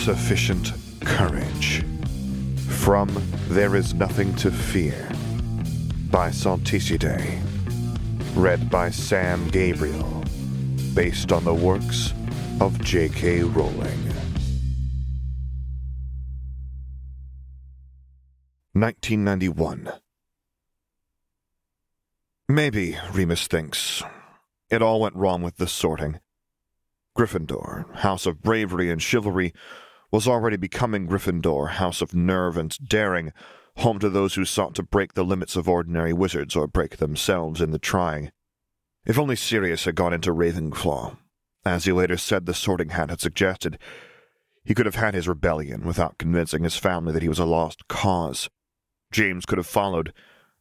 Sufficient Courage. From There Is Nothing to Fear by Salticidae. Read by Sam Gabriel. Based on the works of J.K. Rowling. 1991. Maybe, Remus thinks, it all went wrong with the sorting. Gryffindor, House of Bravery and Chivalry, was already becoming Gryffindor, House of Nerve and Daring, home to those who sought to break the limits of ordinary wizards or break themselves in the trying. If only Sirius had gone into Ravenclaw. As he later said the Sorting Hat had suggested, he could have had his rebellion without convincing his family that he was a lost cause. James could have followed,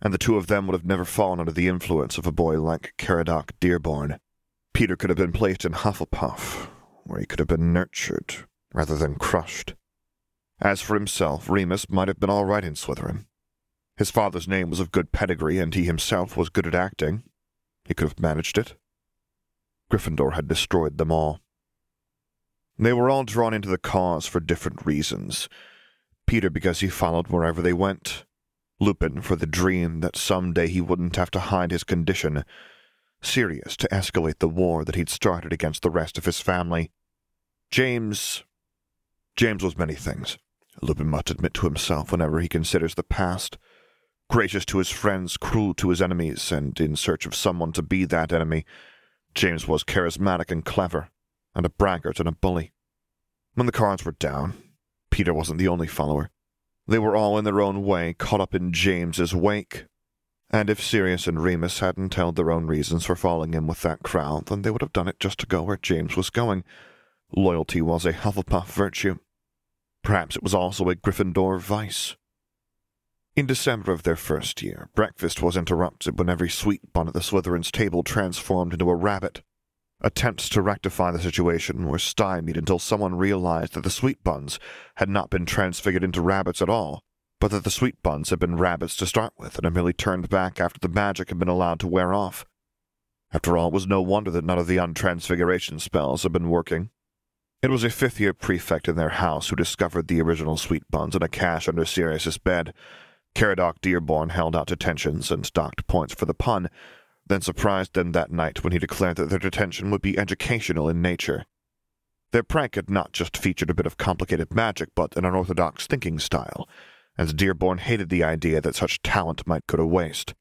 and the two of them would have never fallen under the influence of a boy like Caradoc Dearborn. Peter could have been placed in Hufflepuff, where he could have been nurtured rather than crushed. As for himself, Remus might have been all right in Slytherin. His father's name was of good pedigree, and he himself was good at acting. He could have managed it. Gryffindor had destroyed them all. They were all drawn into the cause for different reasons. Peter because he followed wherever they went. Lupin for the dream that some day he wouldn't have to hide his condition. Sirius to escalate the war that he'd started against the rest of his family. James. James was many things, Lupin must admit to himself whenever he considers the past. Gracious to his friends, cruel to his enemies, and in search of someone to be that enemy. James was charismatic and clever, and a braggart and a bully. When the cards were down, Peter wasn't the only follower. They were all in their own way caught up in James's wake. And if Sirius and Remus hadn't held their own reasons for falling in with that crowd, then they would have done it just to go where James was going. Loyalty was a Hufflepuff virtue. Perhaps it was also a Gryffindor vice. In December of their first year, breakfast was interrupted when every sweet bun at the Slytherin's table transformed into a rabbit. Attempts to rectify the situation were stymied until someone realized that the sweet buns had not been transfigured into rabbits at all, but that the sweet buns had been rabbits to start with and had merely turned back after the magic had been allowed to wear off. After all, it was no wonder that none of the untransfiguration spells had been working. It was a fifth year prefect in their house who discovered the original sweet buns in a cache under Sirius's bed. Caradoc Dearborn held out detentions and docked points for the pun, then surprised them that night when he declared that their detention would be educational in nature. Their prank had not just featured a bit of complicated magic, but an unorthodox thinking style, and Dearborn hated the idea that such talent might go to waste.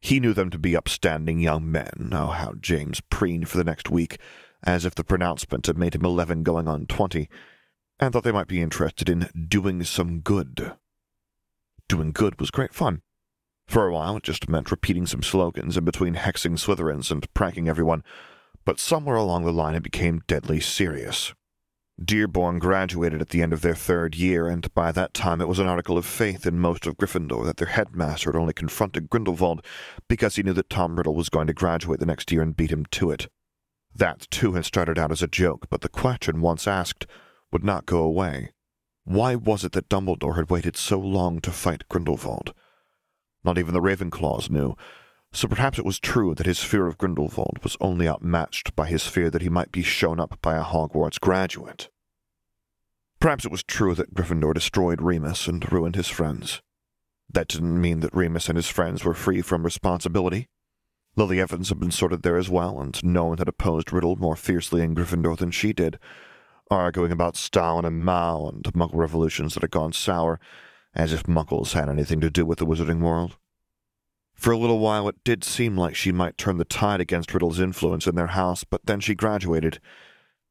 He knew them to be upstanding young men. Oh, how James preened for the next week, as if the pronouncement had made him eleven going on twenty, and thought they might be interested in doing some good. Doing good was great fun. For a while, it just meant repeating some slogans in between hexing Slytherins and pranking everyone, but somewhere along the line it became deadly serious. Dearborn graduated at the end of their third year, and by that time it was an article of faith in most of Gryffindor that their headmaster had only confronted Grindelwald because he knew that Tom Riddle was going to graduate the next year and beat him to it. That, too, had started out as a joke, but the question, once asked, would not go away. Why was it that Dumbledore had waited so long to fight Grindelwald? Not even the Ravenclaws knew, so perhaps it was true that his fear of Grindelwald was only outmatched by his fear that he might be shown up by a Hogwarts graduate. Perhaps it was true that Gryffindor destroyed Remus and ruined his friends. That didn't mean that Remus and his friends were free from responsibility. Lily Evans had been sorted there as well, and no one had opposed Riddle more fiercely in Gryffindor than she did, arguing about Stalin and Mao and Muggle revolutions that had gone sour, as if Muggles had anything to do with the wizarding world. For a little while it did seem like she might turn the tide against Riddle's influence in their house, but then she graduated,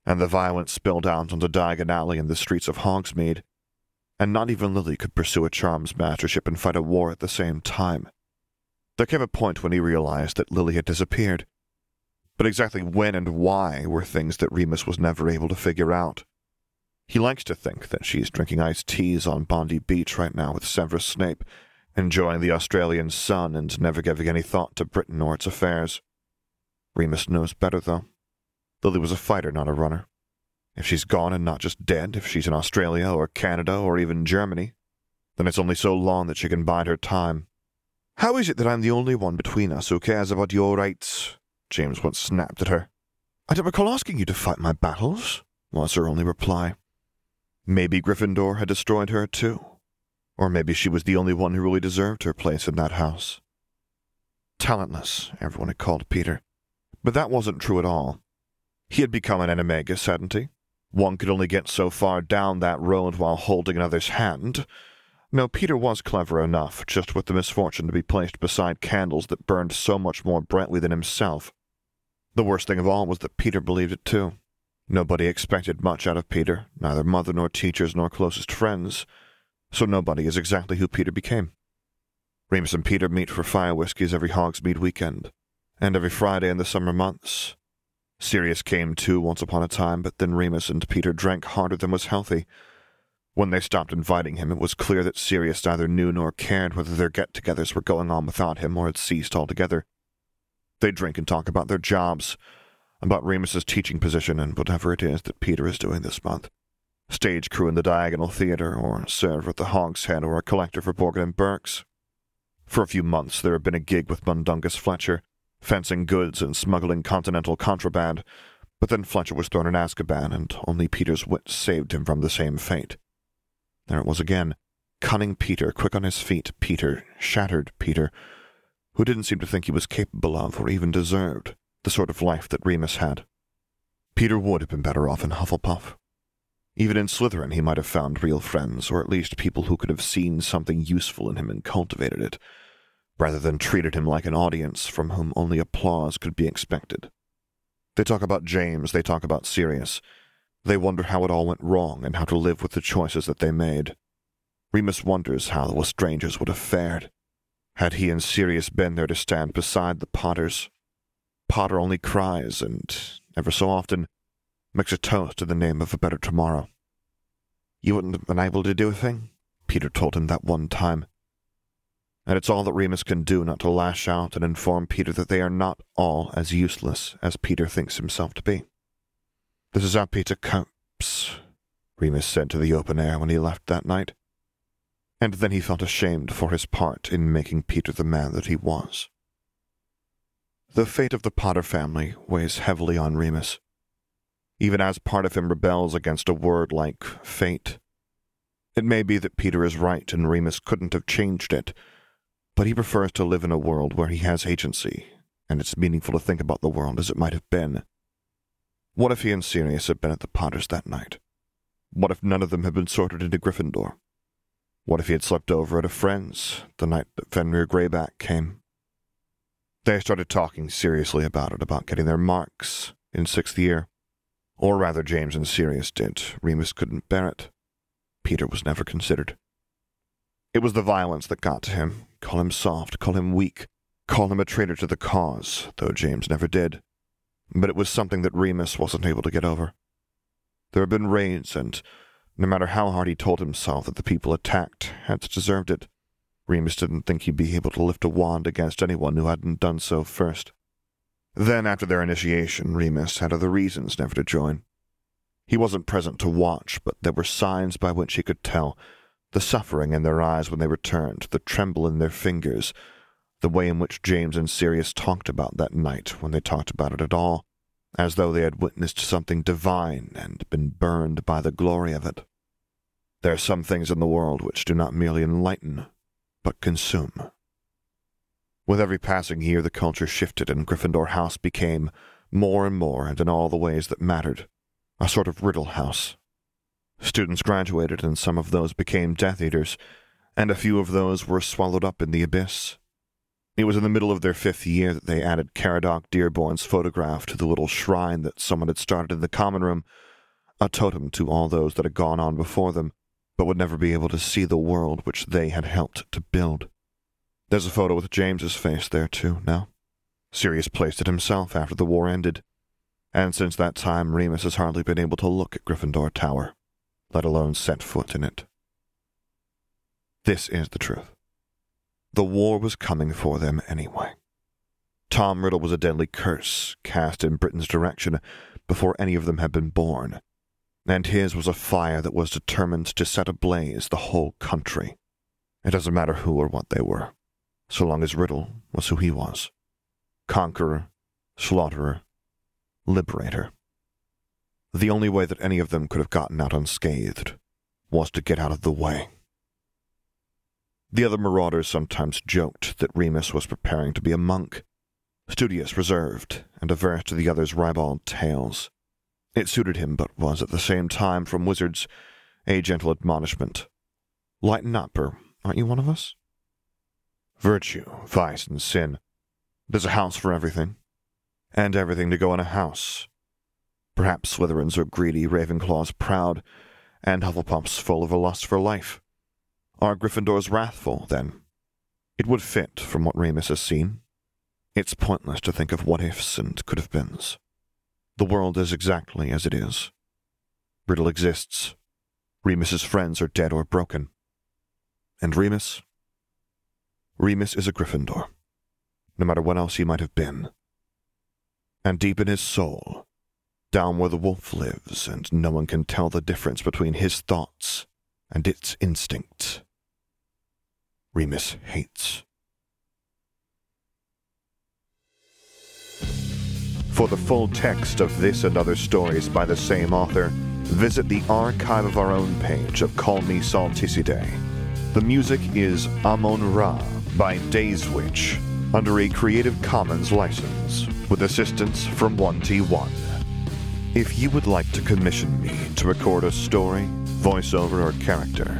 and the violence spilled out onto Diagon Alley and the streets of Hogsmeade, and not even Lily could pursue a charms mastership and fight a war at the same time. There came a point when he realized that Lily had disappeared. But exactly when and why were things that Remus was never able to figure out. He likes to think that she's drinking iced teas on Bondi Beach right now with Severus Snape, enjoying the Australian sun and never giving any thought to Britain or its affairs. Remus knows better, though. Lily was a fighter, not a runner. If she's gone and not just dead, if she's in Australia or Canada or even Germany, then it's only so long that she can bide her time how is it that I'm the only one between us who cares about your rights? James once snapped at her. I don't recall asking you to fight my battles, was her only reply. Maybe Gryffindor had destroyed her too. Or maybe she was the only one who really deserved her place in that house. Talentless, everyone had called Peter. But that wasn't true at all. He had become an animagus, hadn't he? One could only get so far down that road while holding another's hand. No, Peter was clever enough, just with the misfortune to be placed beside candles that burned so much more brightly than himself. The worst thing of all was that Peter believed it too. Nobody expected much out of Peter, neither mother nor teachers nor closest friends, so nobody is exactly who Peter became. Remus and Peter meet for fire whiskies every Hogsmeade weekend, and every Friday in the summer months. Sirius came too once upon a time, but then Remus and Peter drank harder than was healthy. When they stopped inviting him, it was clear that Sirius neither knew nor cared whether their get togethers were going on without him or had ceased altogether. They drink and talk about their jobs, about Remus's teaching position and whatever it is that Peter is doing this month. Stage crew in the Diagonal Theatre, or server at the Hogshead, or a collector for Borgin and Burke's. For a few months there had been a gig with Mundungus Fletcher, fencing goods and smuggling continental contraband, but then Fletcher was thrown in Azkaban, and only Peter's wit saved him from the same fate. There it was again. Cunning Peter, quick on his feet, Peter, shattered Peter, who didn't seem to think he was capable of or even deserved the sort of life that Remus had. Peter would have been better off in Hufflepuff. Even in Slytherin he might have found real friends, or at least people who could have seen something useful in him and cultivated it, rather than treated him like an audience from whom only applause could be expected. They talk about James, they talk about Sirius. They wonder how it all went wrong and how to live with the choices that they made. Remus wonders how the Lestranges would have fared, had he and Sirius been there to stand beside the Potters. Potter only cries and, ever so often, makes a toast to the name of a better tomorrow. You wouldn't have been able to do a thing, Peter told him that one time. And it's all that Remus can do not to lash out and inform Peter that they are not all as useless as Peter thinks himself to be. This is our Peter Copes, Remus said to the open air when he left that night. And then he felt ashamed for his part in making Peter the man that he was. The fate of the Potter family weighs heavily on Remus, even as part of him rebels against a word like fate. It may be that Peter is right and Remus couldn't have changed it, but he prefers to live in a world where he has agency, and it's meaningful to think about the world as it might have been. What if he and Sirius had been at the Potters that night? What if none of them had been sorted into Gryffindor? What if he had slept over at a friend's the night that Fenrir Greyback came? They started talking seriously about it, about getting their marks in sixth year. Or rather, James and Sirius did. Remus couldn't bear it. Peter was never considered. It was the violence that got to him. Call him soft, call him weak, call him a traitor to the cause, though James never did. But it was something that Remus wasn't able to get over. There had been raids, and no matter how hard he told himself that the people attacked had deserved it, Remus didn't think he'd be able to lift a wand against anyone who hadn't done so first. Then, after their initiation, Remus had other reasons never to join. He wasn't present to watch, but there were signs by which he could tell the suffering in their eyes when they returned, the tremble in their fingers, the way in which James and Sirius talked about that night when they talked about it at all, as though they had witnessed something divine and been burned by the glory of it. There are some things in the world which do not merely enlighten, but consume. With every passing year, the culture shifted, and Gryffindor House became, more and more, and in all the ways that mattered, a sort of riddle house. Students graduated, and some of those became Death Eaters, and a few of those were swallowed up in the abyss. It was in the middle of their fifth year that they added Caradoc Dearborn's photograph to the little shrine that someone had started in the common room, a totem to all those that had gone on before them, but would never be able to see the world which they had helped to build. There's a photo with James's face there, too, now. Sirius placed it himself after the war ended, and since that time Remus has hardly been able to look at Gryffindor Tower, let alone set foot in it. This is the truth. The war was coming for them anyway. Tom Riddle was a deadly curse cast in Britain's direction before any of them had been born, and his was a fire that was determined to set ablaze the whole country. It doesn't matter who or what they were, so long as Riddle was who he was conqueror, slaughterer, liberator. The only way that any of them could have gotten out unscathed was to get out of the way. The other marauders sometimes joked that Remus was preparing to be a monk, studious, reserved, and averse to the other's ribald tales. It suited him, but was at the same time, from wizards, a gentle admonishment. Lighten up, or aren't you one of us? Virtue, vice, and sin. There's a house for everything, and everything to go in a house. Perhaps Slytherins are greedy, Ravenclaws proud, and Hufflepuffs full of a lust for life. Are Gryffindors wrathful, then? It would fit from what Remus has seen. It's pointless to think of what ifs and could have beens. The world is exactly as it is. Riddle exists. Remus's friends are dead or broken. And Remus? Remus is a Gryffindor, no matter what else he might have been. And deep in his soul, down where the wolf lives, and no one can tell the difference between his thoughts and its instincts, Remus hates. For the full text of this and other stories by the same author, visit the Archive of Our Own page of Call Me Salticidae. The music is Amon Ra by Dayswitch under a Creative Commons license with assistance from 1T1. If you would like to commission me to record a story, voiceover, or character,